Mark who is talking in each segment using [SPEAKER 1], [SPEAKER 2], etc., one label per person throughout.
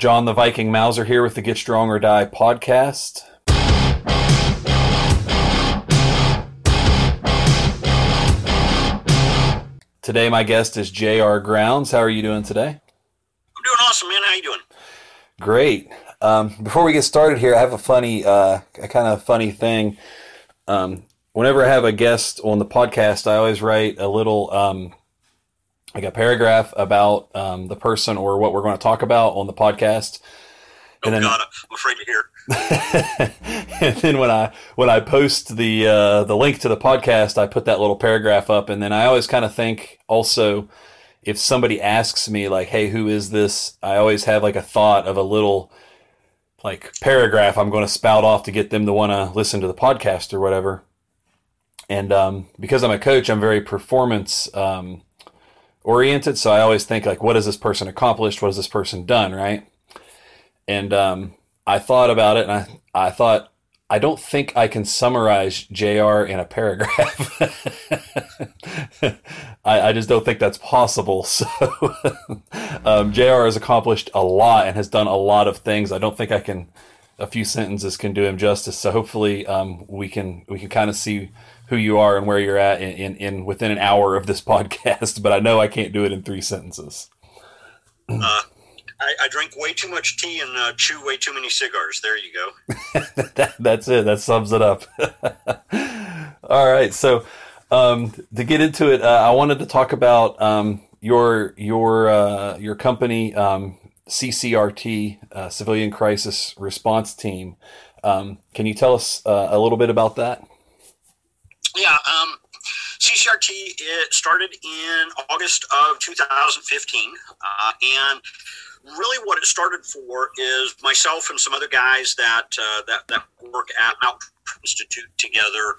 [SPEAKER 1] John the Viking Mauser here with the Get Strong or Die podcast. Today, my guest is J.R. Grounds. How are you doing today?
[SPEAKER 2] I'm doing awesome, man. How you doing?
[SPEAKER 1] Great. Um, before we get started here, I have a funny, uh, a kind of funny thing. Um, whenever I have a guest on the podcast, I always write a little, um, like a paragraph about um, the person or what we're going to talk about on the podcast.
[SPEAKER 2] And oh then, God, I'm afraid to hear.
[SPEAKER 1] and then when I when I post the uh, the link to the podcast, I put that little paragraph up, and then I always kind of think also if somebody asks me like, "Hey, who is this?" I always have like a thought of a little like paragraph I'm going to spout off to get them to want to listen to the podcast or whatever. And um, because I'm a coach, I'm very performance um, oriented. So I always think like, what has this person accomplished? What has this person done? Right. And um, I thought about it, and I I thought I don't think I can summarize JR in a paragraph. I, I, just don't think that's possible. So, um, JR has accomplished a lot and has done a lot of things. I don't think I can, a few sentences can do him justice. So hopefully, um, we can we can kind of see who you are and where you're at in, in, in, within an hour of this podcast. But I know I can't do it in three sentences.
[SPEAKER 2] Uh, I, I, drink way too much tea and uh, chew way too many cigars. There you
[SPEAKER 1] go. that, that's it. That sums it up. All right. So um, to get into it, uh, I wanted to talk about um, your your uh, your company, um, CCRT, uh, Civilian Crisis Response Team. Um, can you tell us uh, a little bit about that?
[SPEAKER 2] Yeah. Um, CCRT it started in August of 2015, uh, and really what it started for is myself and some other guys that uh, that, that work at MALC Institute together.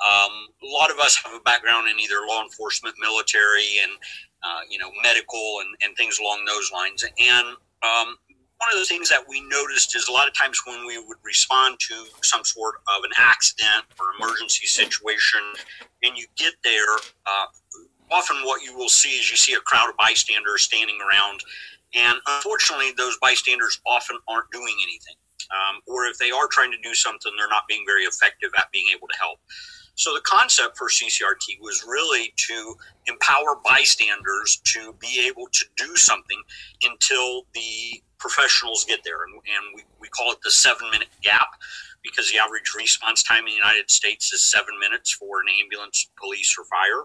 [SPEAKER 2] Um, a lot of us have a background in either law enforcement, military, and uh, you know medical and, and things along those lines. And um, one of the things that we noticed is a lot of times when we would respond to some sort of an accident or emergency situation, and you get there, uh, often what you will see is you see a crowd of bystanders standing around and unfortunately, those bystanders often aren't doing anything. Um, or if they are trying to do something, they're not being very effective at being able to help. So the concept for CCRT was really to empower bystanders to be able to do something until the professionals get there. And, and we, we call it the seven minute gap because the average response time in the United States is seven minutes for an ambulance, police, or fire.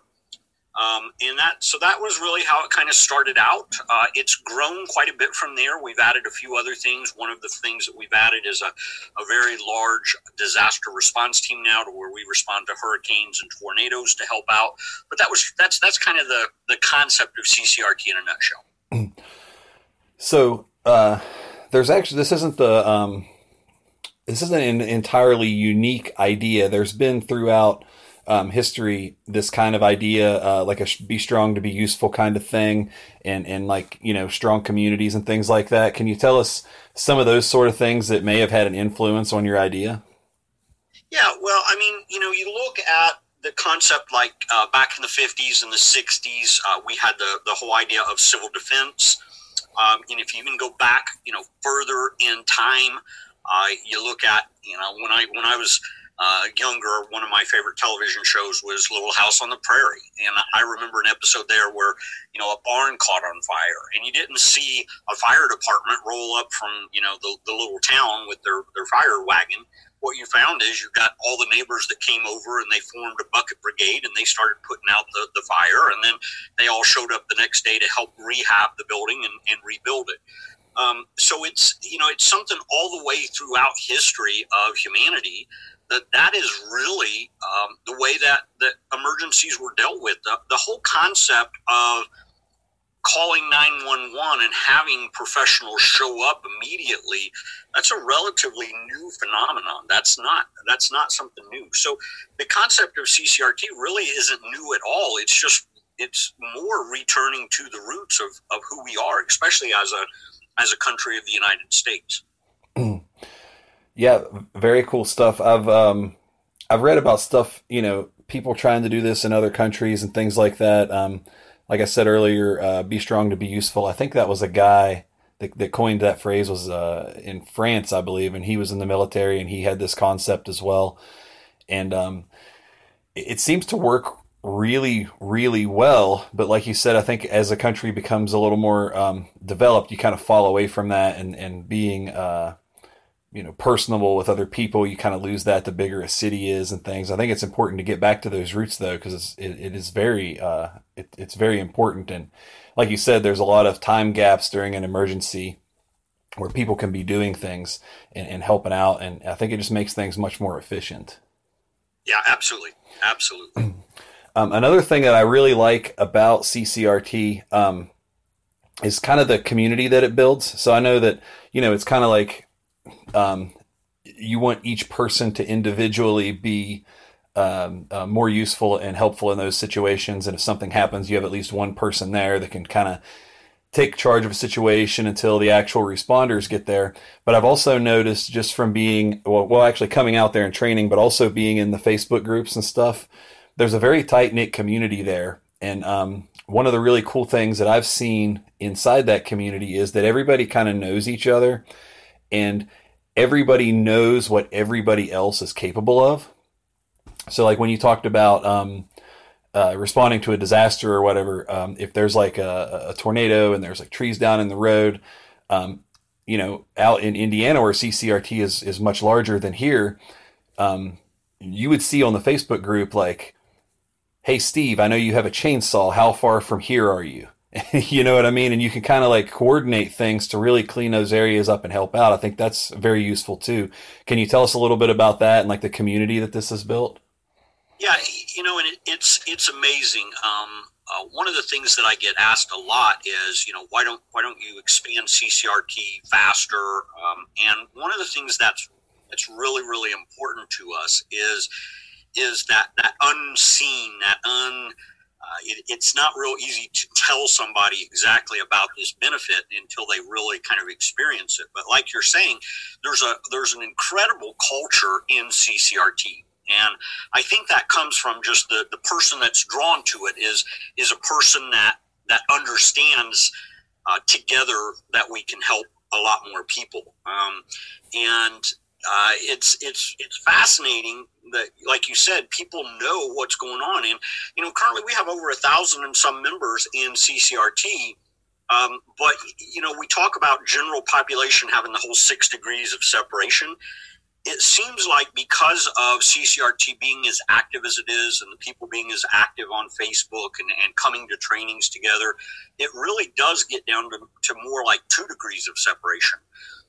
[SPEAKER 2] Um, and that so that was really how it kind of started out. Uh, it's grown quite a bit from there. We've added a few other things. One of the things that we've added is a, a very large disaster response team now, to where we respond to hurricanes and tornadoes to help out. But that was that's that's kind of the the concept of CCRT in a nutshell.
[SPEAKER 1] So uh, there's actually this isn't the um, this isn't an entirely unique idea. There's been throughout um, history this kind of idea, uh, like a be strong to be useful kind of thing, and and like you know strong communities and things like that. Can you tell us some of those sort of things that may have had an influence on your idea?
[SPEAKER 2] Yeah, well, I mean, you know, you look at the concept like uh, back in the 50s and the 60s, uh, we had the, the whole idea of civil defense. Um, and if you even go back, you know, further in time, uh, you look at, you know, when I when I was uh, younger, one of my favorite television shows was Little House on the Prairie. And I remember an episode there where, you know, a barn caught on fire and you didn't see a fire department roll up from, you know, the, the little town with their, their fire wagon. What you found is you got all the neighbors that came over and they formed a bucket brigade and they started putting out the, the fire. And then they all showed up the next day to help rehab the building and, and rebuild it. Um, so it's you know it's something all the way throughout history of humanity that that is really um, the way that, that emergencies were dealt with. The, the whole concept of calling 911 and having professionals show up immediately that's a relatively new phenomenon. That's not that's not something new. So the concept of ccrt really isn't new at all. It's just it's more returning to the roots of, of who we are especially as a as a country of the united states
[SPEAKER 1] yeah, very cool stuff. I've um, I've read about stuff, you know, people trying to do this in other countries and things like that. Um, like I said earlier, uh, be strong to be useful. I think that was a guy that, that coined that phrase was uh, in France, I believe, and he was in the military and he had this concept as well. And um, it seems to work really, really well. But like you said, I think as a country becomes a little more um, developed, you kind of fall away from that and and being uh, you know personable with other people. You kind of lose that the bigger a city is and things. I think it's important to get back to those roots though, because it, it is very uh, it, it's very important. And like you said, there's a lot of time gaps during an emergency where people can be doing things and, and helping out, and I think it just makes things much more efficient.
[SPEAKER 2] Yeah, absolutely, absolutely.
[SPEAKER 1] Um, another thing that I really like about CCRT um, is kind of the community that it builds. So I know that you know it's kind of like um, you want each person to individually be um, uh, more useful and helpful in those situations. And if something happens, you have at least one person there that can kind of take charge of a situation until the actual responders get there. But I've also noticed just from being well, well actually coming out there and training, but also being in the Facebook groups and stuff there's a very tight knit community there. And um, one of the really cool things that I've seen inside that community is that everybody kind of knows each other and everybody knows what everybody else is capable of. So, like when you talked about um, uh, responding to a disaster or whatever, um, if there's like a, a, tornado and there's like trees down in the road, um, you know, out in Indiana where CCRT is, is much larger than here, um, you would see on the Facebook group like hey steve i know you have a chainsaw how far from here are you you know what i mean and you can kind of like coordinate things to really clean those areas up and help out i think that's very useful too can you tell us a little bit about that and like the community that this has built
[SPEAKER 2] yeah you know and it, it's it's amazing um, uh, one of the things that I get asked a lot is, you know, why don't why don't you expand CCRT faster? Um, and one of the things that's that's really really important to us is is that that unseen, that un. Uh, it, it's not real easy to tell somebody exactly about this benefit until they really kind of experience it. But like you're saying, there's a there's an incredible culture in CCRT. And I think that comes from just the, the person that's drawn to it is is a person that that understands uh, together that we can help a lot more people. Um, and uh, it's it's it's fascinating that, like you said, people know what's going on. And you know, currently we have over a thousand and some members in CCRT. Um, but you know, we talk about general population having the whole six degrees of separation. It seems like because of CCRT being as active as it is, and the people being as active on Facebook and, and coming to trainings together, it really does get down to, to more like two degrees of separation.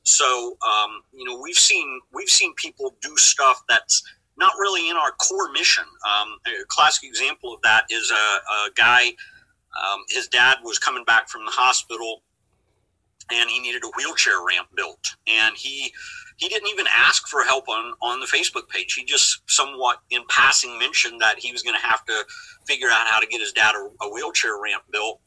[SPEAKER 2] So um, you know we've seen we've seen people do stuff that's not really in our core mission. Um, a classic example of that is a, a guy. Um, his dad was coming back from the hospital, and he needed a wheelchair ramp built, and he he didn't even ask for help on on the Facebook page. He just somewhat in passing mentioned that he was going to have to figure out how to get his dad a, a wheelchair ramp built.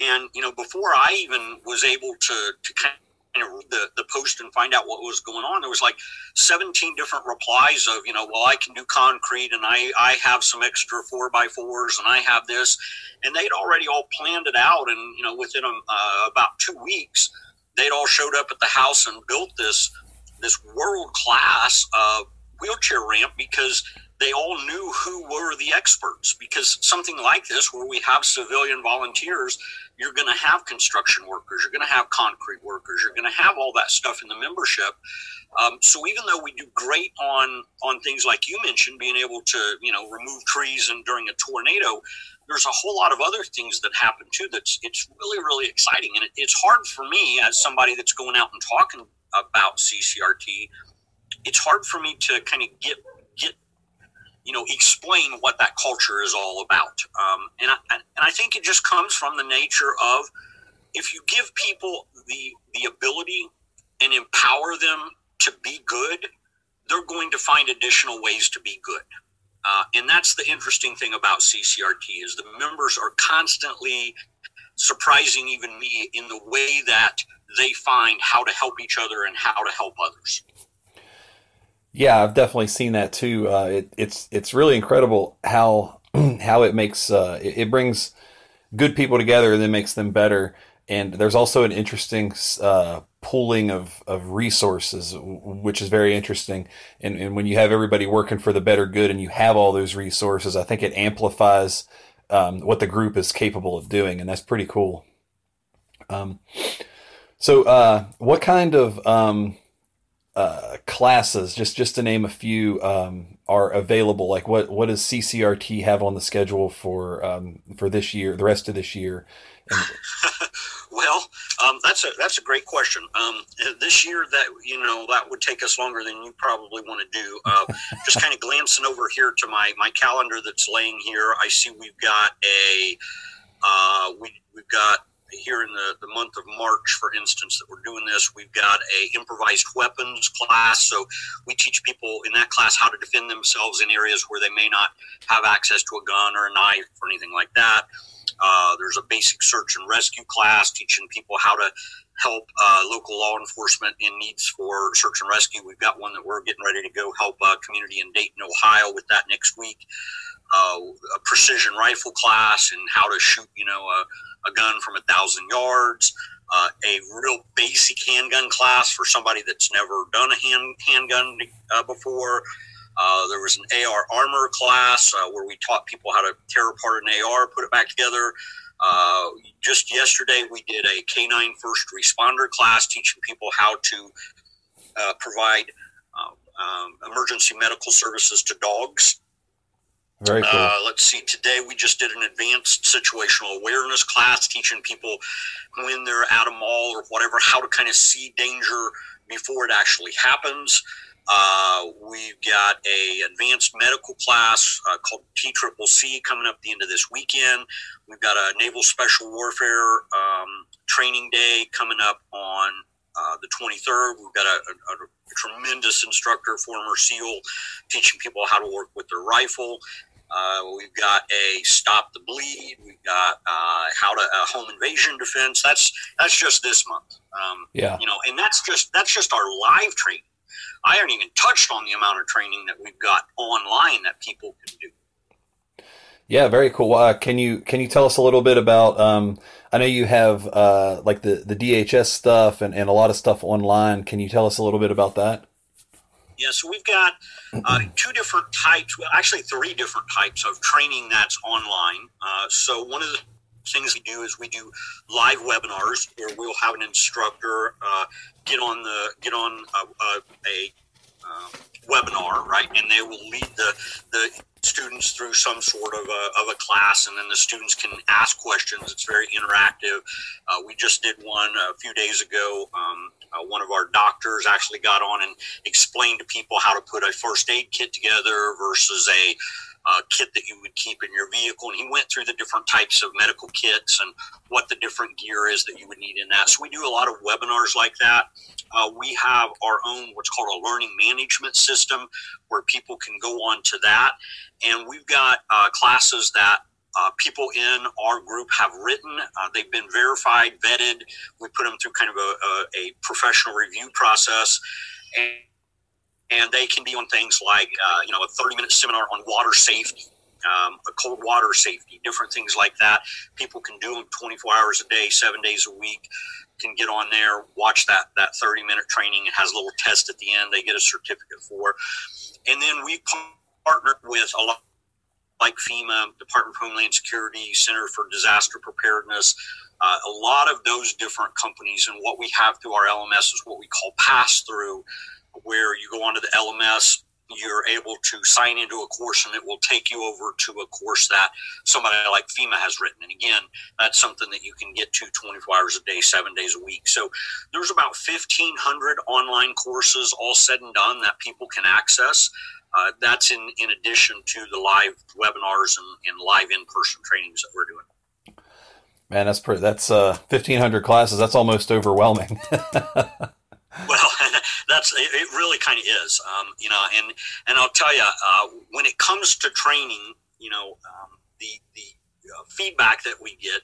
[SPEAKER 2] And you know, before I even was able to to kind the, the post and find out what was going on, there was like 17 different replies of, you know, well, I can do concrete and I, I have some extra four by fours and I have this. And they'd already all planned it out. And, you know, within a, uh, about two weeks, they'd all showed up at the house and built this, this world class uh, wheelchair ramp because they all knew who were the experts because something like this where we have civilian volunteers you're going to have construction workers you're going to have concrete workers you're going to have all that stuff in the membership. Um, so even though we do great on on things like you mentioned being able to you know remove trees and during a tornado there's a whole lot of other things that happen too that's it's really really exciting. And it, it's hard for me as somebody that's going out and talking about ccrt it's hard for me to kind of get get you know, explain what that culture is all about. Um, and, I, and I think it just comes from the nature of if you give people the, the ability and empower them to be good, they're going to find additional ways to be good. Uh, and that's the interesting thing about CCRT is the members are constantly surprising even me in the way that they find how to help each other and how to help others.
[SPEAKER 1] Yeah, I've definitely seen that too. Uh, it, it's it's really incredible how how it makes uh, it, it, brings good people together and then makes them better. and there's also an interesting uh, pooling of, of resources, which is very interesting. And, and when you have everybody working for the better good and you have all those resources, I think it amplifies um, what the group is capable of doing, and that's pretty cool. Um, so, uh, what kind of um, uh, classes, just just to name a few, um, are available? Like, what what does CCRT have on the schedule for um, for this year, the rest of this year?
[SPEAKER 2] Well, um, that's a that's a great question. Um, this year, that you know, that would take us longer than you probably want to do. Uh, just kind of glancing over here to my my calendar that's laying here, I see we've got a uh, we we've got here in the, the month of March, for instance, that we're doing this, we've got a improvised weapons class. So we teach people in that class how to defend themselves in areas where they may not have access to a gun or a knife or anything like that. Uh, there's a basic search and rescue class teaching people how to help uh, local law enforcement in needs for search and rescue. We've got one that we're getting ready to go help a community in Dayton, Ohio with that next week. Uh, a precision rifle class and how to shoot, you know, a, a gun from a thousand yards. Uh, a real basic handgun class for somebody that's never done a hand handgun uh, before. Uh, there was an AR armor class uh, where we taught people how to tear apart an AR, put it back together. Uh, just yesterday, we did a K9 first responder class teaching people how to uh, provide um, emergency medical services to dogs.
[SPEAKER 1] Very cool.
[SPEAKER 2] Uh, let's see. Today we just did an advanced situational awareness class, teaching people when they're at a mall or whatever how to kind of see danger before it actually happens. Uh, we've got a advanced medical class uh, called TCCC coming up the end of this weekend. We've got a Naval Special Warfare um, training day coming up on uh, the 23rd. We've got a, a, a, tremendous instructor, former SEAL, teaching people how to work with their rifle. Uh, we've got a stop the bleed. We've got uh, how to uh, home invasion defense. That's that's just this month. Um,
[SPEAKER 1] yeah,
[SPEAKER 2] you know, and that's just that's just our live training. I haven't even touched on the amount of training that we've got online that people can do.
[SPEAKER 1] Yeah, very cool. Uh, can you can you tell us a little bit about? Um, I know you have uh, like the the DHS stuff and, and a lot of stuff online. Can you tell us a little bit about that?
[SPEAKER 2] Yeah, so we've got uh, two different types, well, actually three different types of training that's online. Uh, so one of the things we do is we do live webinars where we'll have an instructor uh, get on the get on a, a, a um, webinar, right, and they will lead the the students through some sort of a, of a class, and then the students can ask questions. It's very interactive. Uh, we just did one a few days ago. Um, uh, one of our doctors actually got on and explained to people how to put a first aid kit together versus a uh, kit that you would keep in your vehicle. And he went through the different types of medical kits and what the different gear is that you would need in that. So we do a lot of webinars like that. Uh, we have our own what's called a learning management system where people can go on to that. And we've got uh, classes that uh, people in our group have written. Uh, they've been verified, vetted. We put them through kind of a, a, a professional review process. And and they can be on things like uh, you know a 30 minute seminar on water safety um, a cold water safety different things like that people can do them 24 hours a day seven days a week can get on there watch that that 30 minute training it has a little test at the end they get a certificate for and then we partnered with a lot like FEMA, Department of Homeland Security, Center for Disaster Preparedness, uh, a lot of those different companies. And what we have through our LMS is what we call pass through, where you go onto the LMS, you're able to sign into a course and it will take you over to a course that somebody like FEMA has written. And again, that's something that you can get to 24 hours a day, seven days a week. So there's about 1,500 online courses all said and done that people can access. Uh, that's in, in addition to the live webinars and, and live in-person trainings that we're doing.
[SPEAKER 1] Man, that's pretty, that's uh, 1,500 classes. That's almost overwhelming.
[SPEAKER 2] Well, that's it. Really, kind of is. Um, you know, and and I'll tell you, uh, when it comes to training, you know, um, the the uh, feedback that we get,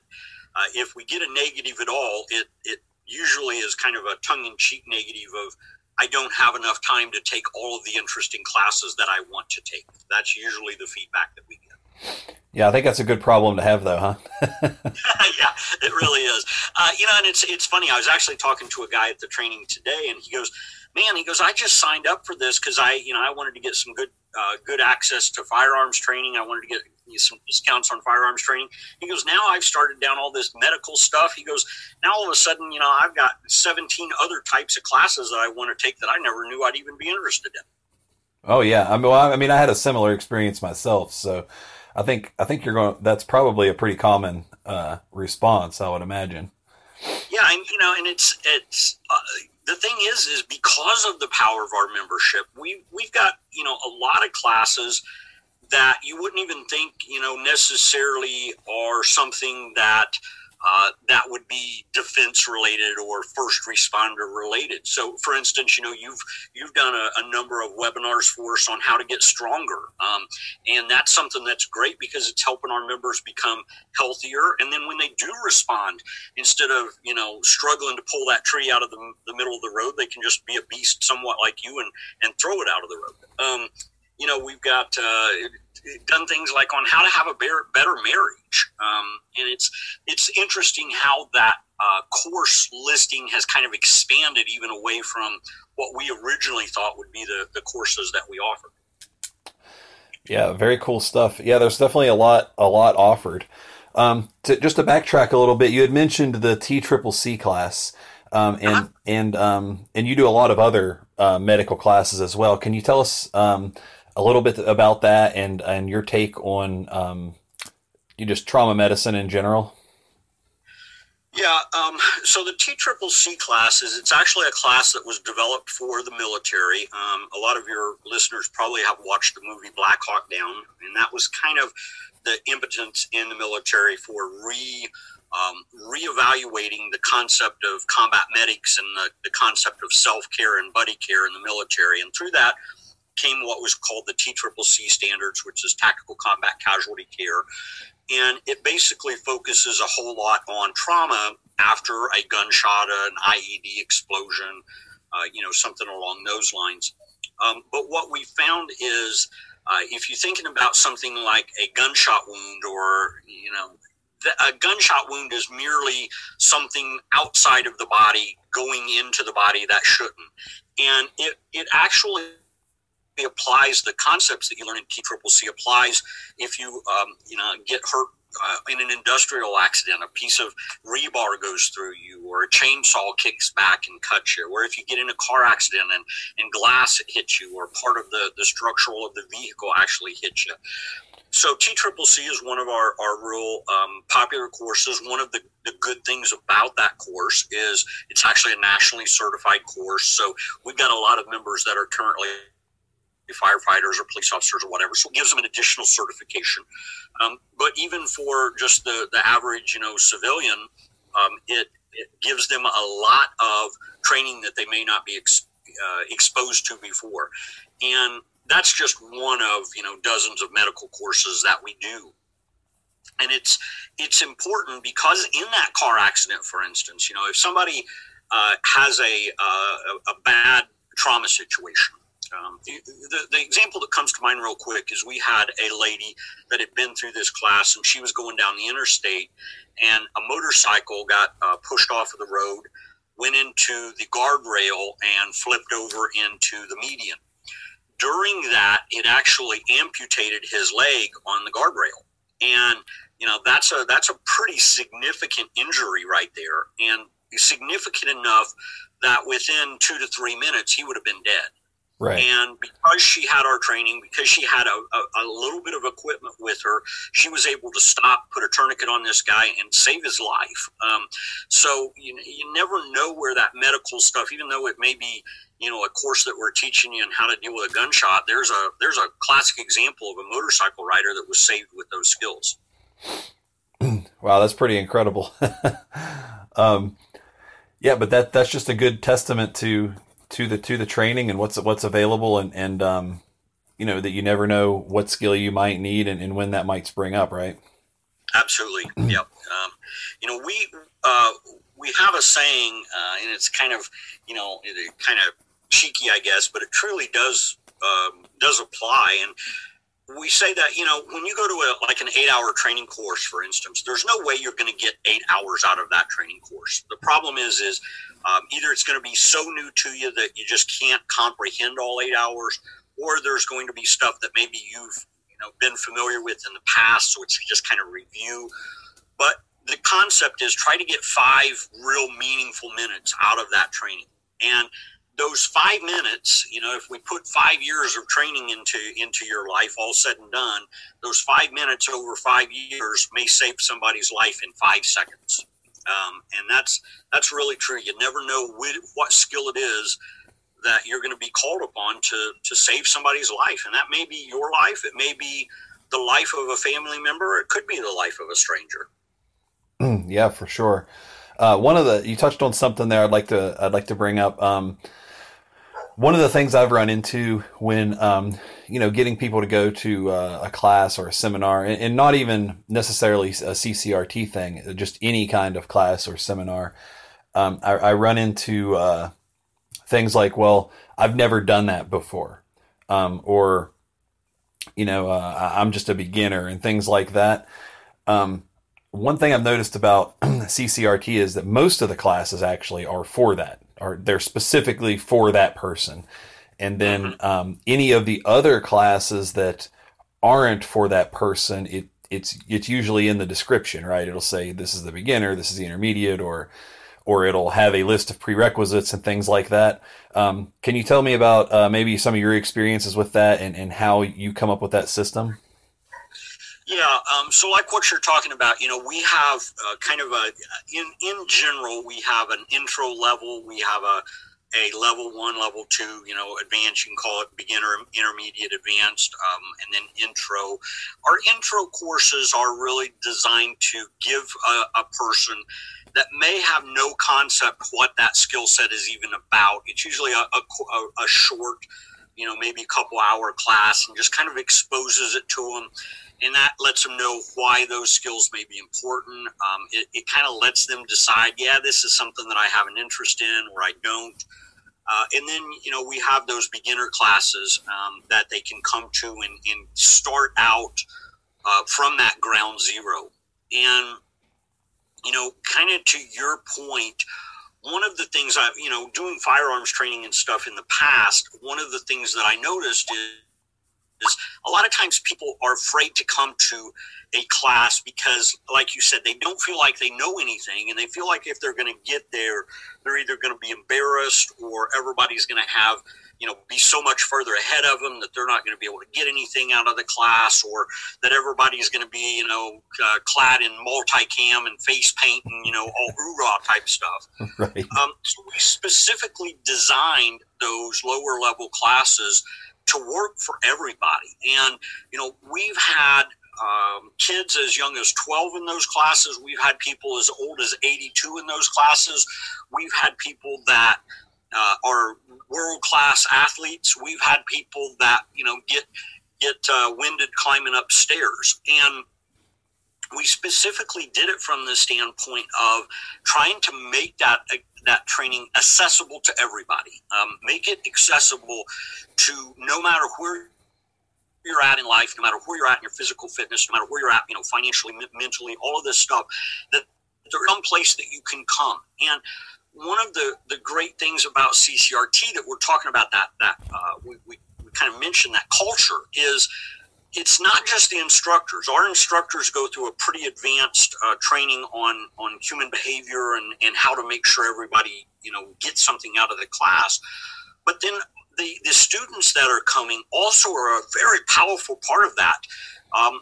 [SPEAKER 2] uh, if we get a negative at all, it it usually is kind of a tongue in cheek negative of. I don't have enough time to take all of the interesting classes that I want to take. That's usually the feedback that we get.
[SPEAKER 1] Yeah, I think that's a good problem to have, though, huh?
[SPEAKER 2] yeah, it really is. Uh, you know, and it's it's funny. I was actually talking to a guy at the training today, and he goes, "Man," he goes, "I just signed up for this because I, you know, I wanted to get some good uh, good access to firearms training. I wanted to get some discounts on firearms training." He goes, "Now I've started down all this medical stuff." He goes, "Now all of a sudden, you know, I've got 17 other types of classes that I want to take that I never knew I'd even be interested in."
[SPEAKER 1] Oh yeah, I mean, well, I mean, I had a similar experience myself, so I think I think you're going. That's probably a pretty common uh, response, I would imagine.
[SPEAKER 2] Yeah, and you know, and it's it's uh, the thing is is because of the power of our membership, we we've got you know a lot of classes that you wouldn't even think you know necessarily are something that uh, that would be defense related or first responder related. So, for instance, you know you've you've done a, a number of webinars for us on how to get stronger, um, and that's something that's great because it's helping our members become healthier. And then when they do respond, instead of you know struggling to pull that tree out of the, the middle of the road, they can just be a beast, somewhat like you, and and throw it out of the road. Um, you know, we've got uh, done things like on how to have a better, better marriage, um, and it's it's interesting how that uh, course listing has kind of expanded even away from what we originally thought would be the, the courses that we offered.
[SPEAKER 1] Yeah, very cool stuff. Yeah, there's definitely a lot a lot offered. Um, to, just to backtrack a little bit, you had mentioned the T Triple C class, um, and uh-huh. and um, and you do a lot of other uh, medical classes as well. Can you tell us um, a little bit about that and and your take on um, you just trauma medicine in general.
[SPEAKER 2] Yeah, um, so the T Triple C class is it's actually a class that was developed for the military. Um, a lot of your listeners probably have watched the movie Black Hawk Down, and that was kind of the impotence in the military for re um, reevaluating the concept of combat medics and the, the concept of self care and buddy care in the military. And through that, came what was called the TCCC standards, which is Tactical Combat Casualty Care. And it basically focuses a whole lot on trauma after a gunshot, an IED explosion, uh, you know, something along those lines. Um, but what we found is uh, if you're thinking about something like a gunshot wound or, you know, a gunshot wound is merely something outside of the body going into the body that shouldn't. And it, it actually applies the concepts that you learn in TCCC applies if you um, you know get hurt uh, in an industrial accident, a piece of rebar goes through you, or a chainsaw kicks back and cuts you, or if you get in a car accident and, and glass hits you, or part of the, the structural of the vehicle actually hits you. So TCCC is one of our, our real um, popular courses. One of the, the good things about that course is it's actually a nationally certified course. So we've got a lot of members that are currently firefighters or police officers or whatever. So it gives them an additional certification. Um, but even for just the, the average, you know, civilian, um, it, it gives them a lot of training that they may not be ex, uh, exposed to before. And that's just one of, you know, dozens of medical courses that we do. And it's it's important because in that car accident, for instance, you know, if somebody uh, has a, uh, a bad trauma situation, um, the, the, example that comes to mind real quick is we had a lady that had been through this class and she was going down the interstate and a motorcycle got uh, pushed off of the road, went into the guardrail and flipped over into the median. During that, it actually amputated his leg on the guardrail. And you know that's a that's a pretty significant injury right there and significant enough that within two to three minutes he would have been dead
[SPEAKER 1] Right.
[SPEAKER 2] And because she had our training, because she had a, a, a, little bit of equipment with her, she was able to stop, put a tourniquet on this guy, and save his life. Um, so you, you never know where that medical stuff, even though it may be you know a course that we're teaching you on how to deal with a gunshot. There's a there's a classic example of a motorcycle rider that was saved with those skills.
[SPEAKER 1] wow, that's pretty incredible. um, yeah, but that that's just a good testament to to the to the training and what's what's available and and um, you know that you never know what skill you might need and, and when that might spring up, right?
[SPEAKER 2] Absolutely. yep. Um, you know, we uh, we have a saying, uh, and it's kind of you know kind of cheeky, I guess, but it truly does um, does apply. And we say that you know when you go to a like an eight hour training course for instance there's no way you're going to get eight hours out of that training course. The problem is is um, either it's going to be so new to you that you just can't comprehend all eight hours or there's going to be stuff that maybe you've you know been familiar with in the past so it's just kind of review. But the concept is try to get five real meaningful minutes out of that training. And those five minutes, you know, if we put five years of training into into your life, all said and done, those five minutes over five years may save somebody's life in five seconds. Um, and that's that's really true. You never know what skill it is that you're going to be called upon to to save somebody's life, and that may be your life. It may be the life of a family member. It could be the life of a stranger.
[SPEAKER 1] yeah, for sure. Uh, one of the you touched on something there. I'd like to I'd like to bring up. Um, one of the things I've run into when, um, you know, getting people to go to uh, a class or a seminar, and, and, not even necessarily a CCRT thing, just any kind of class or seminar, um, I, I, run into uh, things like, well, I've never done that before, um, or, you know, uh, I'm just a beginner, and things like that. Um, one thing I've noticed about CCRT is that most of the classes actually are for that are they're specifically for that person. And then mm-hmm. um, any of the other classes that aren't for that person, it it's it's usually in the description, right? It'll say this is the beginner, this is the intermediate, or or it'll have a list of prerequisites and things like that. Um, can you tell me about uh, maybe some of your experiences with that and, and how you come up with that system?
[SPEAKER 2] Yeah, um, so like what you're talking about, you know, we have uh, kind of a in in general we have an intro level, we have a a level one, level two, you know, advanced. You can call it beginner, intermediate, advanced, um, and then intro. Our intro courses are really designed to give a, a person that may have no concept what that skill set is even about. It's usually a, a, a short, you know, maybe a couple hour class, and just kind of exposes it to them and that lets them know why those skills may be important. Um, it, it kind of lets them decide, yeah, this is something that I have an interest in or I don't. Uh, and then, you know, we have those beginner classes um, that they can come to and, and start out uh, from that ground zero. And, you know, kind of to your point, one of the things I, you know, doing firearms training and stuff in the past, one of the things that I noticed is is a lot of times people are afraid to come to a class because, like you said, they don't feel like they know anything, and they feel like if they're going to get there, they're either going to be embarrassed or everybody's going to have you know be so much further ahead of them that they're not going to be able to get anything out of the class or that everybody's going to be you know uh, clad in multicam and face paint and you know all hoorah type stuff right. um, so we specifically designed those lower level classes to work for everybody. And, you know, we've had um, kids as young as 12 in those classes. We've had people as old as 82 in those classes. We've had people that uh, are world class athletes. We've had people that, you know, get, get uh, winded climbing upstairs. And we specifically did it from the standpoint of trying to make that that training accessible to everybody. Um, make it accessible to no matter where you're at in life, no matter where you're at in your physical fitness, no matter where you're at, you know, financially, mentally, all of this stuff, that there's some place that you can come. And one of the, the great things about CCRT that we're talking about that that uh, we, we, we kind of mentioned that culture is it's not just the instructors. Our instructors go through a pretty advanced uh, training on on human behavior and and how to make sure everybody you know gets something out of the class. But then the the students that are coming also are a very powerful part of that. Um,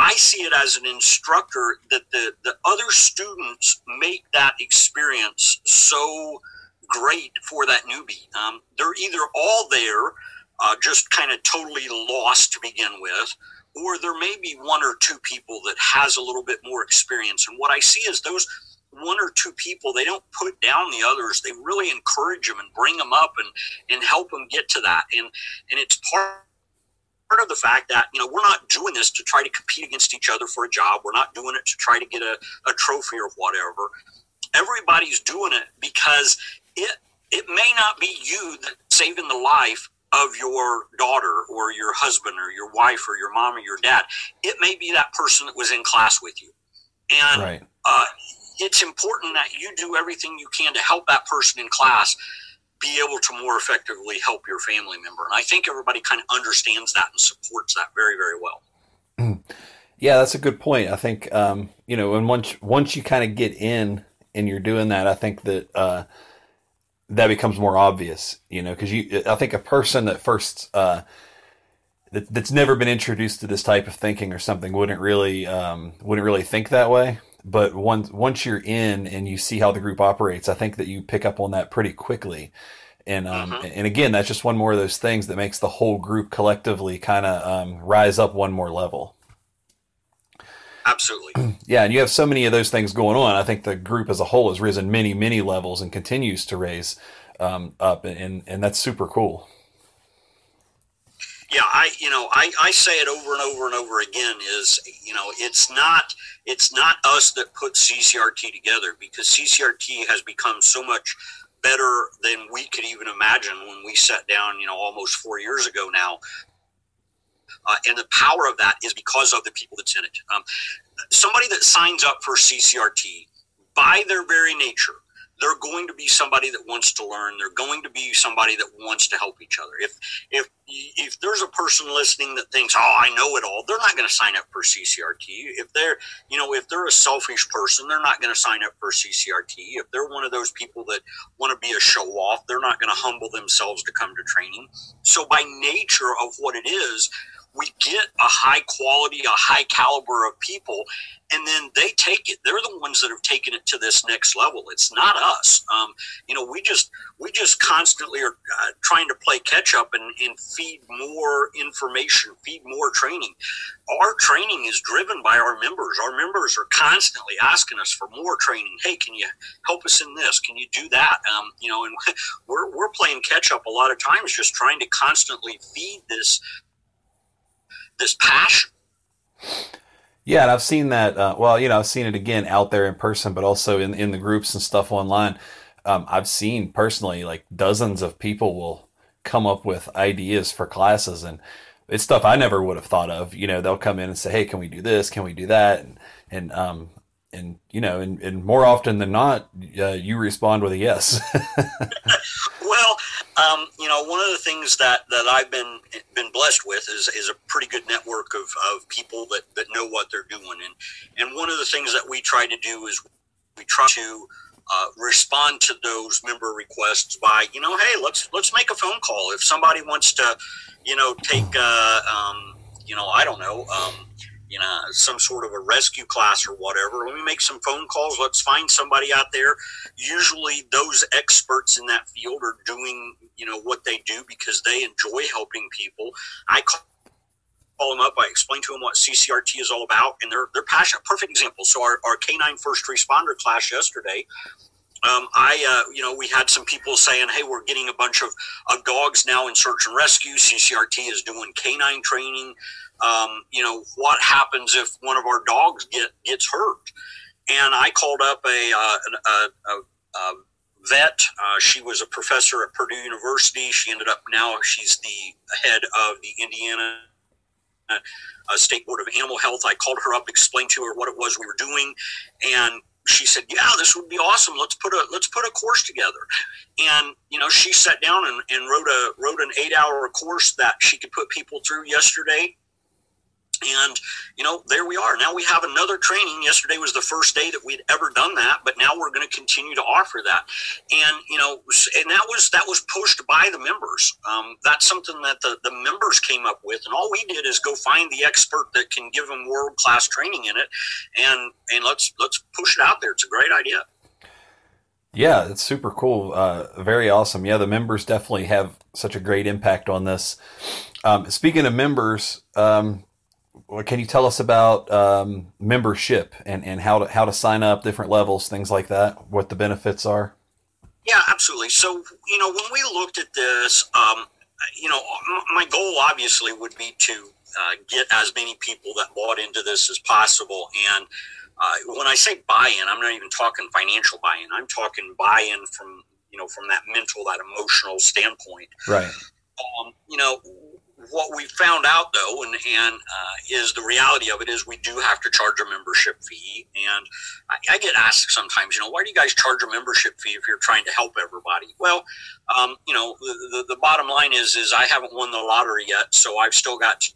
[SPEAKER 2] I see it as an instructor that the the other students make that experience so great for that newbie. Um, they're either all there uh, just kind of totally lost to begin with, or there may be one or two people that has a little bit more experience. And what I see is those one or two people they don't put down the others they really encourage them and bring them up and and help them get to that and and it's part part of the fact that you know we're not doing this to try to compete against each other for a job we're not doing it to try to get a, a trophy or whatever everybody's doing it because it it may not be you that saving the life of your daughter or your husband or your wife or your mom or your dad. It may be that person that was in class with you. And right. uh, it's important that you do everything you can to help that person in class be able to more effectively help your family member. And I think everybody kind of understands that and supports that very, very well.
[SPEAKER 1] Yeah, that's a good point. I think um, you know, and once once you kind of get in and you're doing that, I think that uh, that becomes more obvious. You know, because you, I think a person that first uh, that, that's never been introduced to this type of thinking or something wouldn't really um, wouldn't really think that way but once once you're in and you see how the group operates, I think that you pick up on that pretty quickly. And um, mm-hmm. and again, that's just one more of those things that makes the whole group collectively kind of um, rise up one more level.
[SPEAKER 2] Absolutely.
[SPEAKER 1] yeah, and you have so many of those things going on. I think the group as a whole has risen many, many levels and continues to raise um, up, and and that's super cool
[SPEAKER 2] yeah i you know I, I say it over and over and over again is you know it's not it's not us that put ccrt together because ccrt has become so much better than we could even imagine when we sat down you know almost four years ago now uh, and the power of that is because of the people that's in it um, somebody that signs up for ccrt by their very nature they're going to be somebody that wants to learn. They're going to be somebody that wants to help each other. If if if there's a person listening that thinks, "Oh, I know it all," they're not going to sign up for CCRT. If they're you know if they're a selfish person, they're not going to sign up for CCRT. If they're one of those people that want to be a show off, they're not going to humble themselves to come to training. So by nature of what it is, we get a high quality, a high caliber of people, and then they take it. They're the ones that have taken it to this next level. It's not us. Um, you know, we just we just constantly are uh, trying to play catch up and, and feed more information, feed more training. Our training is driven by our members. Our members are constantly asking us for more training. Hey, can you help us in this? Can you do that? Um, you know, and we're we're playing catch up a lot of times, just trying to constantly feed this this passion.
[SPEAKER 1] Yeah, and I've seen that. Uh, well, you know, I've seen it again out there in person, but also in in the groups and stuff online. Um, I've seen personally like dozens of people will come up with ideas for classes, and it's stuff I never would have thought of. You know, they'll come in and say, "Hey, can we do this? Can we do that?" And and um, and you know, and, and more often than not, uh, you respond with a yes.
[SPEAKER 2] well, um, you know, one of the things that, that I've been been blessed with is, is a pretty good network of, of people that, that know what they're doing, and and one of the things that we try to do is we try to uh, respond to those member requests by you know, hey, let's let's make a phone call if somebody wants to, you know, take uh, um, you know, I don't know. Um, you know, some sort of a rescue class or whatever. Let me make some phone calls. Let's find somebody out there. Usually, those experts in that field are doing, you know, what they do because they enjoy helping people. I call call them up. I explain to them what CCRT is all about, and they're they're passionate. Perfect example. So our, our K9 first responder class yesterday, um, I, uh, you know, we had some people saying, "Hey, we're getting a bunch of, of dogs now in search and rescue. CCRT is doing canine training. Um, you know, what happens if one of our dogs get gets hurt?" And I called up a, uh, a, a, a vet. Uh, she was a professor at Purdue University. She ended up now she's the head of the Indiana uh, State Board of Animal Health. I called her up, explained to her what it was we were doing, and she said, "Yeah, this would be awesome. Let's put a let's put a course together." And you know, she sat down and, and wrote a wrote an eight hour course that she could put people through yesterday. And, you know, there we are. Now we have another training. Yesterday was the first day that we'd ever done that, but now we're going to continue to offer that. And, you know, and that was, that was pushed by the members. Um, that's something that the, the members came up with. And all we did is go find the expert that can give them world class training in it. And, and let's, let's push it out there. It's a great idea.
[SPEAKER 1] Yeah, it's super cool. Uh, very awesome. Yeah, the members definitely have such a great impact on this. Um, speaking of members, um, can you tell us about um, membership and, and how to how to sign up, different levels, things like that? What the benefits are?
[SPEAKER 2] Yeah, absolutely. So you know, when we looked at this, um, you know, my goal obviously would be to uh, get as many people that bought into this as possible. And uh, when I say buy-in, I'm not even talking financial buy-in. I'm talking buy-in from you know from that mental, that emotional standpoint.
[SPEAKER 1] Right.
[SPEAKER 2] Um, you know, what we found out though, and, and uh, is the reality of it is we do have to charge a membership fee. And I, I, get asked sometimes, you know, why do you guys charge a membership fee if you're trying to help everybody? Well, um, you know, the, the, the, bottom line is, is I haven't won the lottery yet, so I've still got to,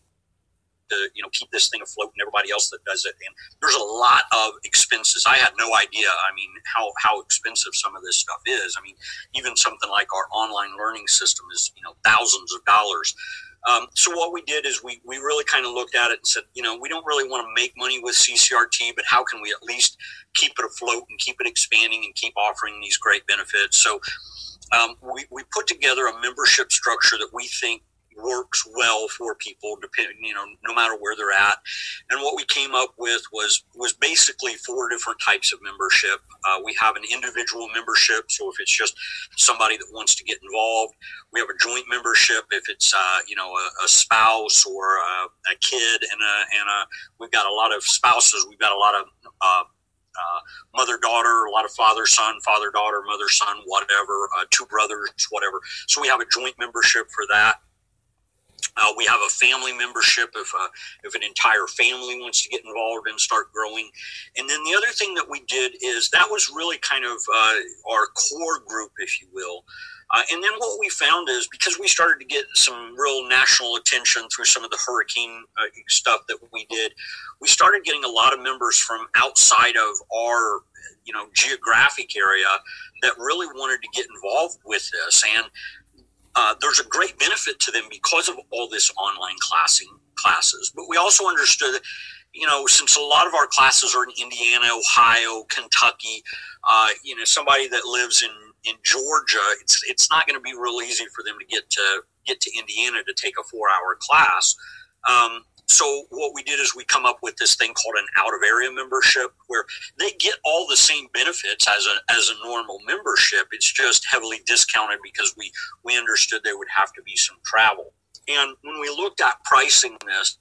[SPEAKER 2] to, you know, keep this thing afloat and everybody else that does it. And there's a lot of expenses. I had no idea. I mean, how, how expensive some of this stuff is. I mean, even something like our online learning system is, you know, thousands of dollars. Um, so what we did is we, we really kind of looked at it and said, you know, we don't really want to make money with CCRT, but how can we at least keep it afloat and keep it expanding and keep offering these great benefits? So um, we, we put together a membership structure that we think works well for people, depending, you know, no matter where they're at. And what we came up with was was basically four different types of membership. Uh, we have an individual membership, so if it's just somebody that wants to get involved, we have a joint membership. If it's uh, you know a, a spouse or a, a, kid and a and a, we've got a lot of spouses. We've got a lot of uh, uh, mother daughter, a lot of father son, father daughter, mother son, whatever, uh, two brothers, whatever. So we have a joint membership for that. Uh, we have a family membership if uh, if an entire family wants to get involved and start growing. And then the other thing that we did is that was really kind of uh, our core group, if you will. Uh, and then what we found is because we started to get some real national attention through some of the hurricane uh, stuff that we did, we started getting a lot of members from outside of our you know geographic area that really wanted to get involved with this and uh, there's a great benefit to them because of all this online classing classes. But we also understood, you know, since a lot of our classes are in Indiana, Ohio, Kentucky, uh, you know, somebody that lives in in Georgia, it's it's not going to be real easy for them to get to get to Indiana to take a four hour class. Um, so what we did is we come up with this thing called an out of area membership where they get all the same benefits as a as a normal membership. It's just heavily discounted because we we understood there would have to be some travel. And when we looked at pricing this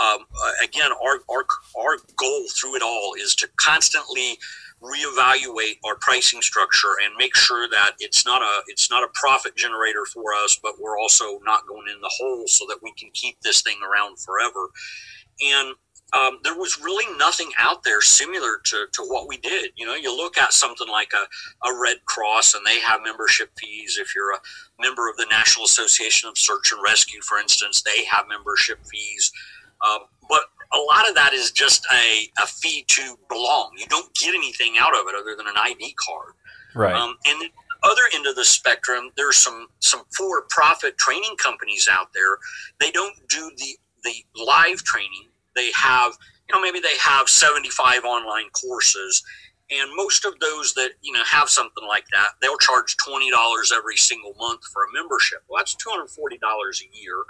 [SPEAKER 2] um, again our, our our goal through it all is to constantly reevaluate our pricing structure and make sure that it's not a it's not a profit generator for us, but we're also not going in the hole so that we can keep this thing around forever. And um, there was really nothing out there similar to, to what we did. You know, you look at something like a, a Red Cross and they have membership fees. If you're a member of the National Association of Search and Rescue, for instance, they have membership fees. Um, but a lot of that is just a, a fee to belong. You don't get anything out of it other than an ID card.
[SPEAKER 1] Right. Um,
[SPEAKER 2] and the other end of the spectrum, there's some some for-profit training companies out there. They don't do the the live training. They have, you know, maybe they have 75 online courses, and most of those that you know have something like that, they'll charge twenty dollars every single month for a membership. Well, that's two hundred forty dollars a year.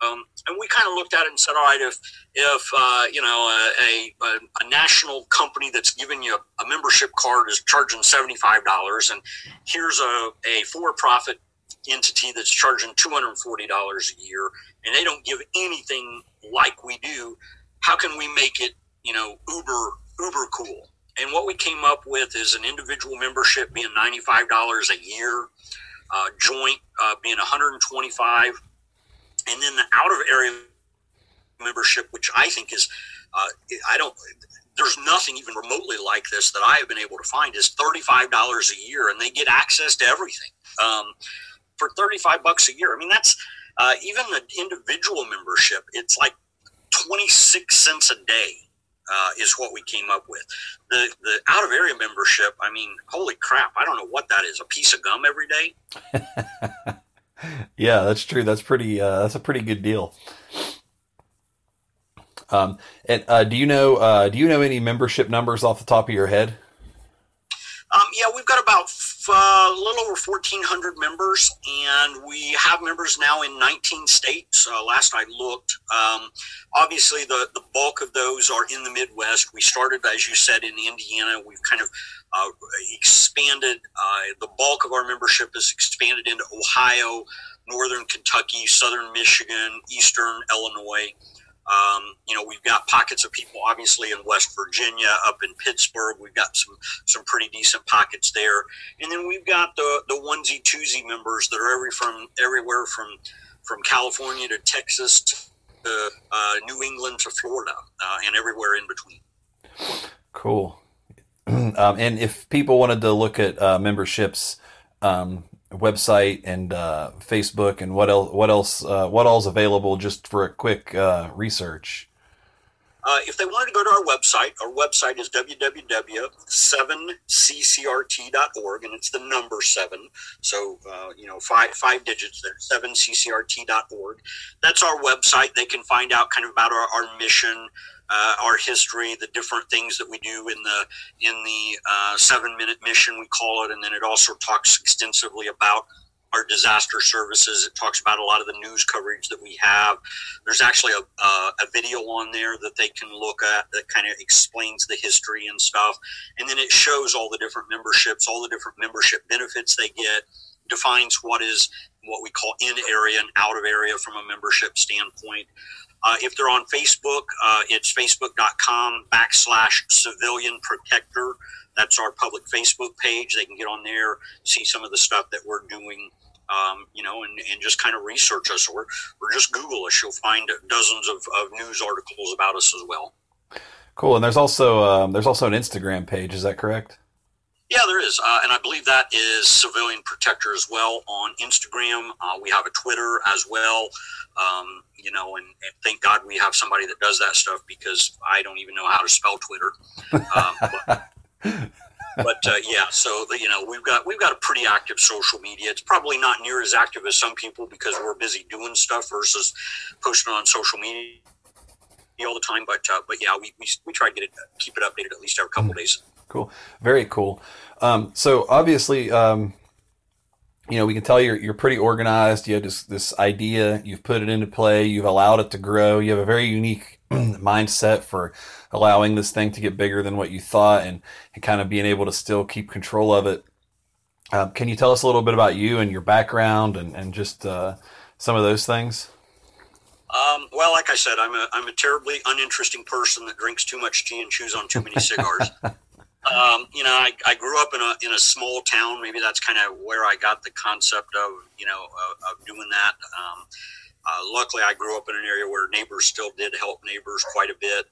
[SPEAKER 2] Um, and we kind of looked at it and said, all right, if if uh, you know a, a, a, national company that's giving you a, membership card is charging seventy five dollars, and here's a, a for profit entity that's charging two hundred and forty dollars a year, and they don't give anything like we do, how can we make it you know uber uber cool? And what we came up with is an individual membership being ninety five dollars a year, uh, joint uh, being one hundred and twenty five and then the out of area membership, which I think is, uh, I don't, there's nothing even remotely like this that I have been able to find is $35 a year and they get access to everything um, for 35 bucks a year. I mean, that's uh, even the individual membership, it's like 26 cents a day. Uh, is what we came up with. The the out of area membership. I mean, holy crap! I don't know what that is. A piece of gum every day.
[SPEAKER 1] yeah, that's true. That's pretty. Uh, that's a pretty good deal. Um, and uh, do you know? Uh, do you know any membership numbers off the top of your head?
[SPEAKER 2] Um, yeah, we've got about uh, a little over 1,400 members, and we have members now in 19 states. Uh, last I looked, um, obviously the the bulk of those are in the Midwest. We started, as you said, in Indiana. We've kind of uh, expanded. Uh, the bulk of our membership is expanded into Ohio, Northern Kentucky, Southern Michigan, Eastern Illinois. Um, you know, we've got pockets of people, obviously, in West Virginia, up in Pittsburgh. We've got some some pretty decent pockets there, and then we've got the the onesie twosie members that are every from everywhere from from California to Texas to uh, New England to Florida, uh, and everywhere in between.
[SPEAKER 1] Cool. Um, and if people wanted to look at uh, memberships, um, website and uh, Facebook, and what else? What else? Uh, what all's available? Just for a quick uh, research.
[SPEAKER 2] Uh, if they wanted to go to our website, our website is www.7ccrt.org, and it's the number seven. So, uh, you know, five five digits there, 7ccrt.org. That's our website. They can find out kind of about our, our mission, uh, our history, the different things that we do in the in the uh, seven minute mission we call it, and then it also talks extensively about our disaster services. It talks about a lot of the news coverage that we have. There's actually a, a, a video on there that they can look at that kind of explains the history and stuff, and then it shows all the different memberships, all the different membership benefits they get defines what is what we call in area and out of area from a membership standpoint. Uh, if they're on Facebook, uh, it's facebook.com backslash civilian protector. That's our public Facebook page. They can get on there, see some of the stuff that we're doing, um, you know, and, and just kind of research us or, or just Google us. You'll find dozens of, of news articles about us as well.
[SPEAKER 1] Cool. And there's also um, there's also an Instagram page. Is that correct?
[SPEAKER 2] Yeah, there is, uh, and I believe that is Civilian Protector as well on Instagram. Uh, we have a Twitter as well, um, you know, and, and, thank God we have somebody that does that stuff because I don't even know how to spell Twitter. Um, but, but uh, yeah, so you know we've got we've got a pretty active social media. It's probably not near as active as some people because we're busy doing stuff versus posting on social media all the time. But uh, but yeah, we, we, we try to get it keep it updated at least every couple mm-hmm. days.
[SPEAKER 1] Cool. Very cool. Um, so obviously, um, you know, we can tell you're, you're pretty organized. You have this, this idea, you've put it into play, you've allowed it to grow. You have a very unique mindset for allowing this thing to get bigger than what you thought and, and kind of being able to still keep control of it. Um, can you tell us a little bit about you and your background and, and just uh, some of those things?
[SPEAKER 2] Um, well, like I said, I'm a, I'm a terribly uninteresting person that drinks too much tea and chews on too many cigars. Um, you know, I, I grew up in a in a small town. Maybe that's kind of where I got the concept of you know of, of doing that. Um, uh, luckily, I grew up in an area where neighbors still did help neighbors quite a bit.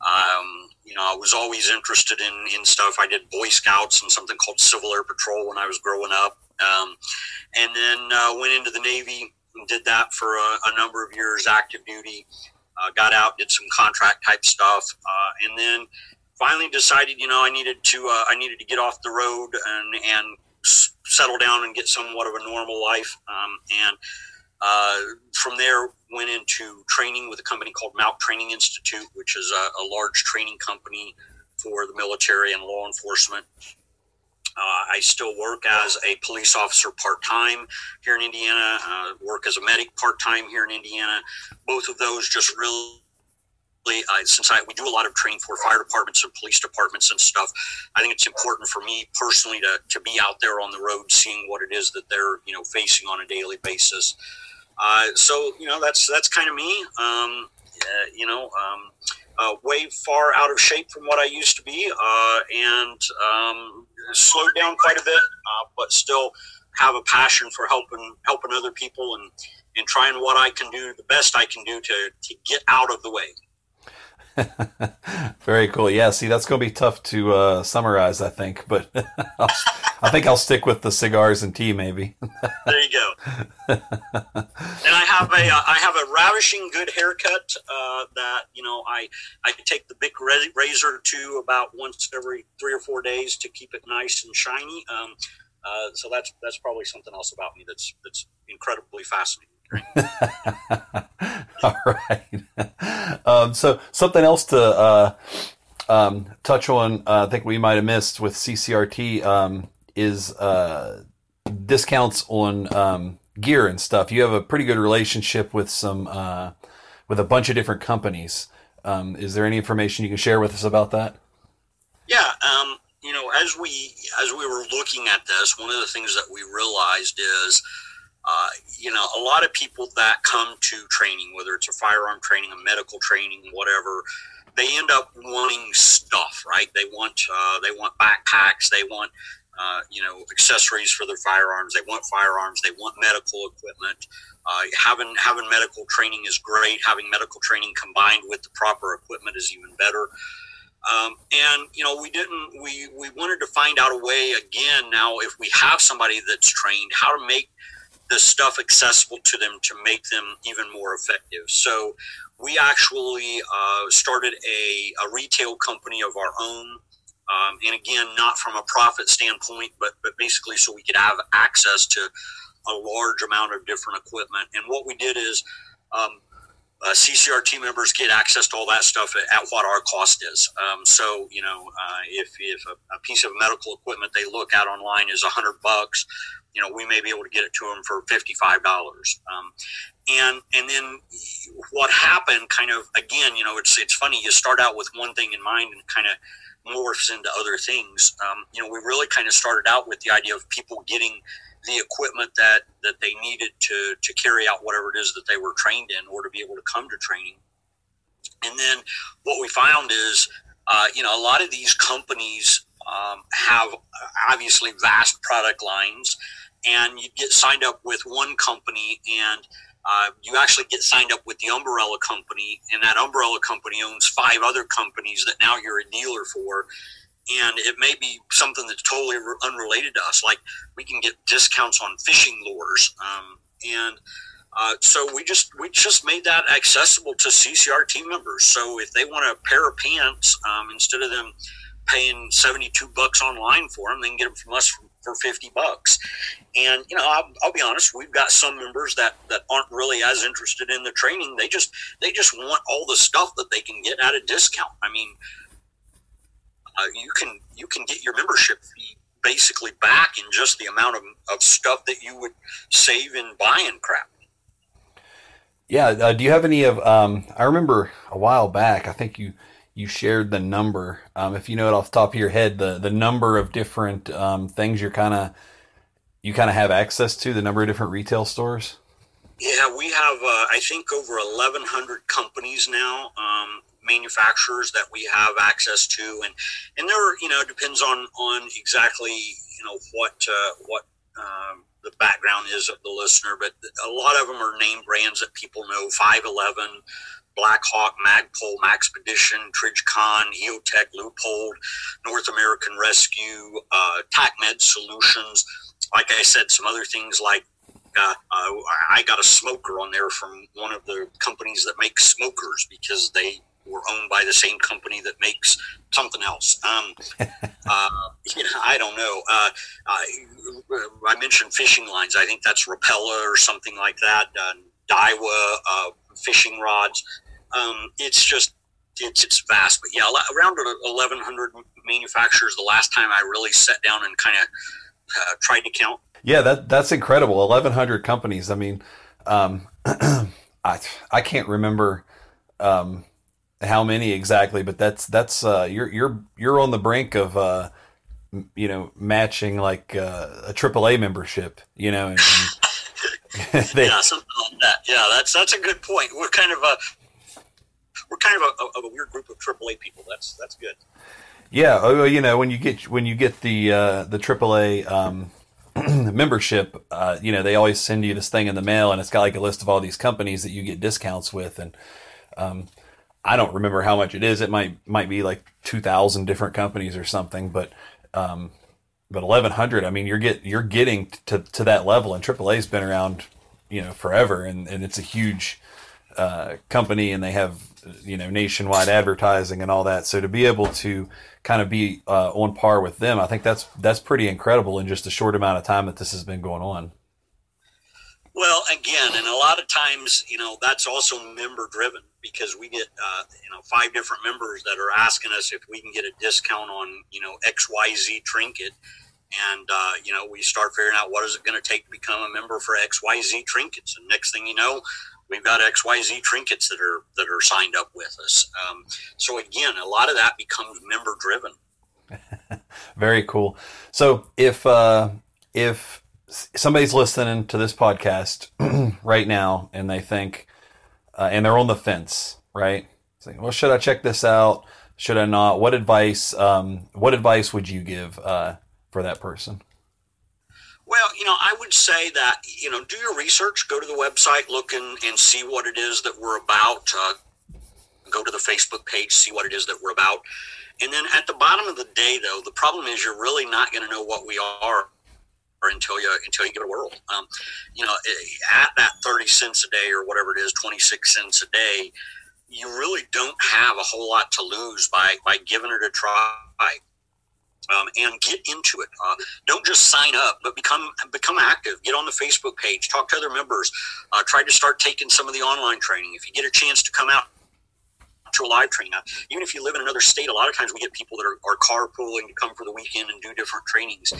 [SPEAKER 2] Um, you know, I was always interested in in stuff. I did Boy Scouts and something called Civil Air Patrol when I was growing up, um, and then uh, went into the Navy and did that for a, a number of years, active duty. Uh, got out, did some contract type stuff, uh, and then finally decided, you know, I needed to uh, I needed to get off the road and and settle down and get somewhat of a normal life. Um, and uh, from there, went into training with a company called MALC Training Institute, which is a, a large training company for the military and law enforcement. Uh, I still work as a police officer part time here in Indiana. Uh, work as a medic part time here in Indiana. Both of those just really uh, since I we do a lot of training for fire departments and police departments and stuff, I think it's important for me personally to, to be out there on the road, seeing what it is that they're you know facing on a daily basis. Uh, so you know that's that's kind of me. Um, uh, you know, um, uh, way far out of shape from what I used to be, uh, and um, slowed down quite a bit, uh, but still have a passion for helping helping other people and and trying what I can do, the best I can do to to get out of the way.
[SPEAKER 1] Very cool. Yeah, see, that's going to be tough to uh, summarize, I think, but I think I'll stick with the cigars and tea, maybe.
[SPEAKER 2] there you go. and I have a uh, I have a ravishing good haircut uh, that you know I I take the big razor to about once every three or four days to keep it nice and shiny. Um, uh, so that's that's probably something else about me that's that's incredibly fascinating.
[SPEAKER 1] All right. Um, so something else to uh, um, touch on, uh, I think we might have missed with CCRT um, is uh, discounts on um, gear and stuff. You have a pretty good relationship with some uh, with a bunch of different companies. Um, is there any information you can share with us about that?
[SPEAKER 2] Yeah. Um, you know, as we as we were looking at this, one of the things that we realized is uh, you know, a lot of people that come to training, whether it's a firearm training, a medical training, whatever, they end up wanting stuff, right? They want uh, they want backpacks, they want uh, you know accessories for their firearms, they want firearms, they want medical equipment. Uh, having having medical training is great. Having medical training combined with the proper equipment is even better. Um, and you know, we didn't. We we wanted to find out a way again. Now, if we have somebody that's trained, how to make this stuff accessible to them to make them even more effective. So, we actually uh, started a, a, retail company of our own. Um, and again, not from a profit standpoint, but but basically so we could have access to a large amount of different equipment. And what we did is. Um, uh, CCRT members get access to all that stuff at, at what our cost is. Um, so, you know, uh, if, if a, a, piece of medical equipment they look at online is a hundred bucks, you know, we may be able to get it to them for $55. Um, and, and then what happened kind of, again, you know, it's, it's funny. You start out with one thing in mind and kind of morphs into other things. Um, you know, we really kind of started out with the idea of people getting the equipment that that they needed to to carry out whatever it is that they were trained in or to be able to come to training and then what we found is uh, you know a lot of these companies um, have obviously vast product lines and you get signed up with one company and uh, you actually get signed up with the umbrella company and that umbrella company owns five other companies that now you're a dealer for and it may be something that's totally unrelated to us. Like we can get discounts on fishing lures, um, and uh, so we just we just made that accessible to CCR team members. So if they want a pair of pants, um, instead of them paying seventy two bucks online for them, they can get them from us for, for fifty bucks. And you know, I'll, I'll, be honest, we've got some members that that aren't really as interested in the training. They just they just want all the stuff that they can get at a discount. I mean uh, you can you can get your membership fee basically back in just the amount of, of stuff that you would save in buying crap.
[SPEAKER 1] Yeah. Uh, do you have any of? Um, I remember a while back. I think you you shared the number. Um, if you know it off the top of your head, the the number of different um, things you're kind of you kind of have access to, the number of different retail stores.
[SPEAKER 2] Yeah, we have uh, I think over 1,100 companies now. Um, manufacturers that we have access to and and there you know depends on on exactly you know what uh, what um, the background is of the listener, but a lot of them are name brands that people know 511, Black Hawk, Magpul, Maxpedition, Trijicon, EOTech, Leupold, North American Rescue, uh, TACMED Solutions. Like I said, some other things like uh, uh, I got a smoker on there from one of the companies that makes smokers because they were owned by the same company that makes something else. Um, uh, you know, I don't know. Uh, I, I, mentioned fishing lines. I think that's Rapala or something like that. Uh, Daiwa, uh, fishing rods. Um, it's just it's it's vast. But yeah, around 1,100 manufacturers. The last time I really sat down and kind of uh, tried to count.
[SPEAKER 1] Yeah, that that's incredible. 1,100 companies. I mean, um, I I can't remember. Um, how many exactly, but that's that's uh, you're you're you're on the brink of uh, you know matching like uh, a AAA membership, you know. And,
[SPEAKER 2] and they, yeah, like that. Yeah, that's that's a good point. We're kind of a we're kind of a, of a weird group of AAA people. That's that's good.
[SPEAKER 1] Yeah, oh, you know when you get when you get the uh, the AAA um, membership, uh, you know they always send you this thing in the mail, and it's got like a list of all these companies that you get discounts with, and um, I don't remember how much it is. It might might be like two thousand different companies or something, but um, but eleven hundred. I mean, you're get you're getting to to that level, and AAA's been around, you know, forever, and and it's a huge uh, company, and they have you know nationwide advertising and all that. So to be able to kind of be uh, on par with them, I think that's that's pretty incredible in just a short amount of time that this has been going on.
[SPEAKER 2] Well, again, and a lot of times, you know, that's also member driven because we get, uh, you know, five different members that are asking us if we can get a discount on, you know, XYZ trinket. And, uh, you know, we start figuring out what is it going to take to become a member for XYZ trinkets. And next thing you know, we've got XYZ trinkets that are, that are signed up with us. Um, so again, a lot of that becomes member driven.
[SPEAKER 1] Very cool. So if, uh, if somebody's listening to this podcast right now and they think, uh, and they're on the fence, right? Saying, well, should I check this out? Should I not? What advice? Um, what advice would you give uh, for that person?
[SPEAKER 2] Well, you know, I would say that you know, do your research, go to the website, look and, and see what it is that we're about. Uh, go to the Facebook page, see what it is that we're about, and then at the bottom of the day, though, the problem is you're really not going to know what we are until you until you get a whirl. Um, you know, at that thirty cents a day or whatever it is, twenty six cents a day, you really don't have a whole lot to lose by by giving it a try. Um, and get into it. Uh, don't just sign up, but become become active. Get on the Facebook page, talk to other members, uh, try to start taking some of the online training. If you get a chance to come out to a live training. Now, even if you live in another state, a lot of times we get people that are, are carpooling to come for the weekend and do different trainings.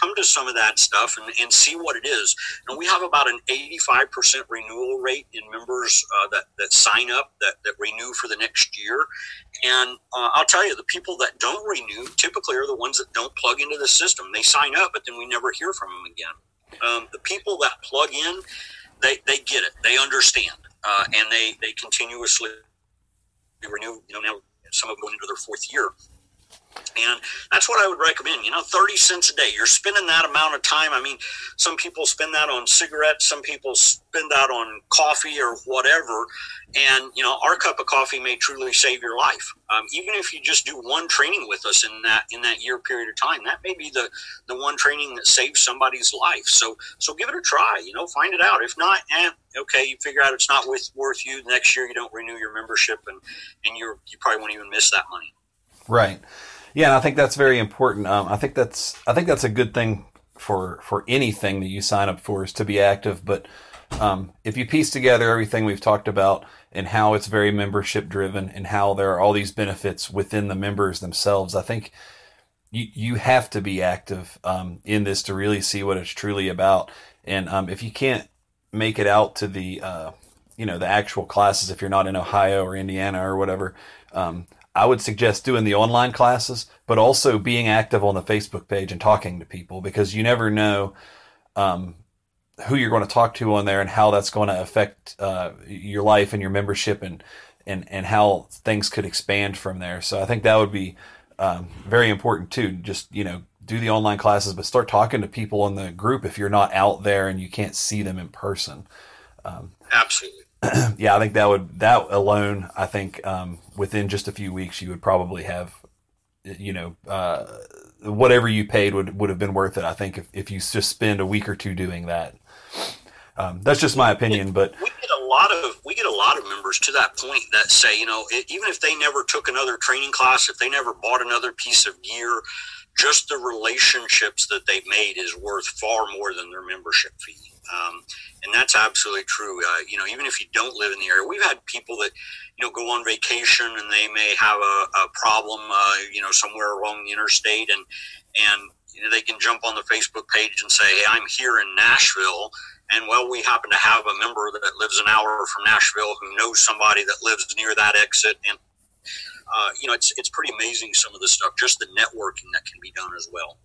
[SPEAKER 2] Come to some of that stuff and, and see what it is. And we have about an 85% renewal rate in members uh, that, that sign up, that, that renew for the next year. And uh, I'll tell you, the people that don't renew typically are the ones that don't plug into the system. They sign up, but then we never hear from them again. Um, the people that plug in, they, they get it, they understand, uh, and they, they continuously renew. You know, now some of them going into their fourth year. And that's what I would recommend. You know, 30 cents a day. You're spending that amount of time. I mean, some people spend that on cigarettes, some people spend that on coffee or whatever. And, you know, our cup of coffee may truly save your life. Um, even if you just do one training with us in that in that year period of time, that may be the, the one training that saves somebody's life. So so give it a try, you know, find it out. If not, eh, okay, you figure out it's not with, worth you. Next year you don't renew your membership and, and you're you probably won't even miss that money.
[SPEAKER 1] Right. Yeah, and I think that's very important. Um, I think that's I think that's a good thing for for anything that you sign up for is to be active. But um, if you piece together everything we've talked about and how it's very membership driven and how there are all these benefits within the members themselves, I think you you have to be active um, in this to really see what it's truly about. And um, if you can't make it out to the uh, you know the actual classes, if you're not in Ohio or Indiana or whatever. Um, I would suggest doing the online classes, but also being active on the Facebook page and talking to people because you never know um, who you're going to talk to on there and how that's going to affect uh, your life and your membership and, and, and how things could expand from there. So I think that would be um, very important too. Just, you know, do the online classes, but start talking to people in the group if you're not out there and you can't see them in person.
[SPEAKER 2] Um, Absolutely.
[SPEAKER 1] yeah, I think that would that alone. I think um, within just a few weeks, you would probably have, you know, uh, whatever you paid would would have been worth it. I think if, if you just spend a week or two doing that. Um, that's just my opinion, but
[SPEAKER 2] we get a lot of we get a lot of members to that point that say, you know, it, even if they never took another training class, if they never bought another piece of gear, just the relationships that they've made is worth far more than their membership fee. Um, and that's absolutely true. Uh, you know, even if you don't live in the area, we've had people that you know go on vacation and they may have a, a problem, uh, you know, somewhere along the interstate, and and you know, they can jump on the Facebook page and say, "Hey, I'm here in Nashville." And well, we happen to have a member that lives an hour from Nashville who knows somebody that lives near that exit, and uh, you know, it's it's pretty amazing some of the stuff, just the networking that can be done as well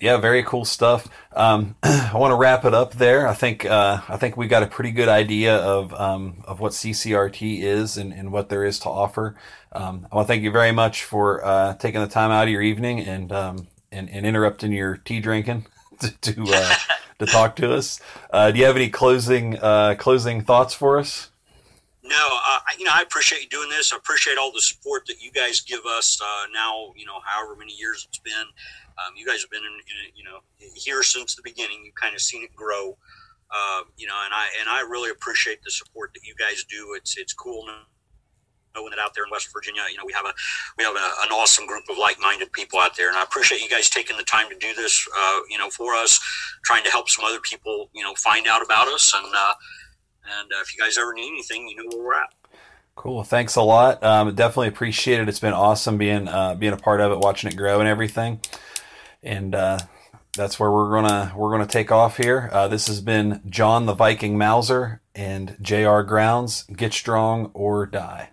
[SPEAKER 1] yeah, very cool stuff. Um, I want to wrap it up there. I think uh, I think we got a pretty good idea of um, of what CCRT is and, and, what there is to offer. Um, I want to thank you very much for uh, taking the time out of your evening and um, and, and, interrupting your tea drinking to to, uh, to talk to us. Uh, do you have any closing uh, closing thoughts for us?
[SPEAKER 2] No, uh, you know, I appreciate you doing this. I appreciate all the support that you guys give us now. You know, however many years it's been. Um, you guys have been in, in, you know here since the beginning. You've kind of seen it grow, uh, you know, and I and I really appreciate the support that you guys do. It's it's cool knowing that out there in West Virginia, you know, we have a we have a, an awesome group of like-minded people out there, and I appreciate you guys taking the time to do this, uh, you know, for us, trying to help some other people, you know, find out about us, and uh, and uh, if you guys ever need anything, you know where we're at.
[SPEAKER 1] Cool. Thanks a lot. Um, definitely appreciate it. It's been awesome being uh, being a part of it, watching it grow and everything and uh, that's where we're gonna we're gonna take off here. Uh, this has been John the Viking Mauser and J.R. Grounds. Get strong or die.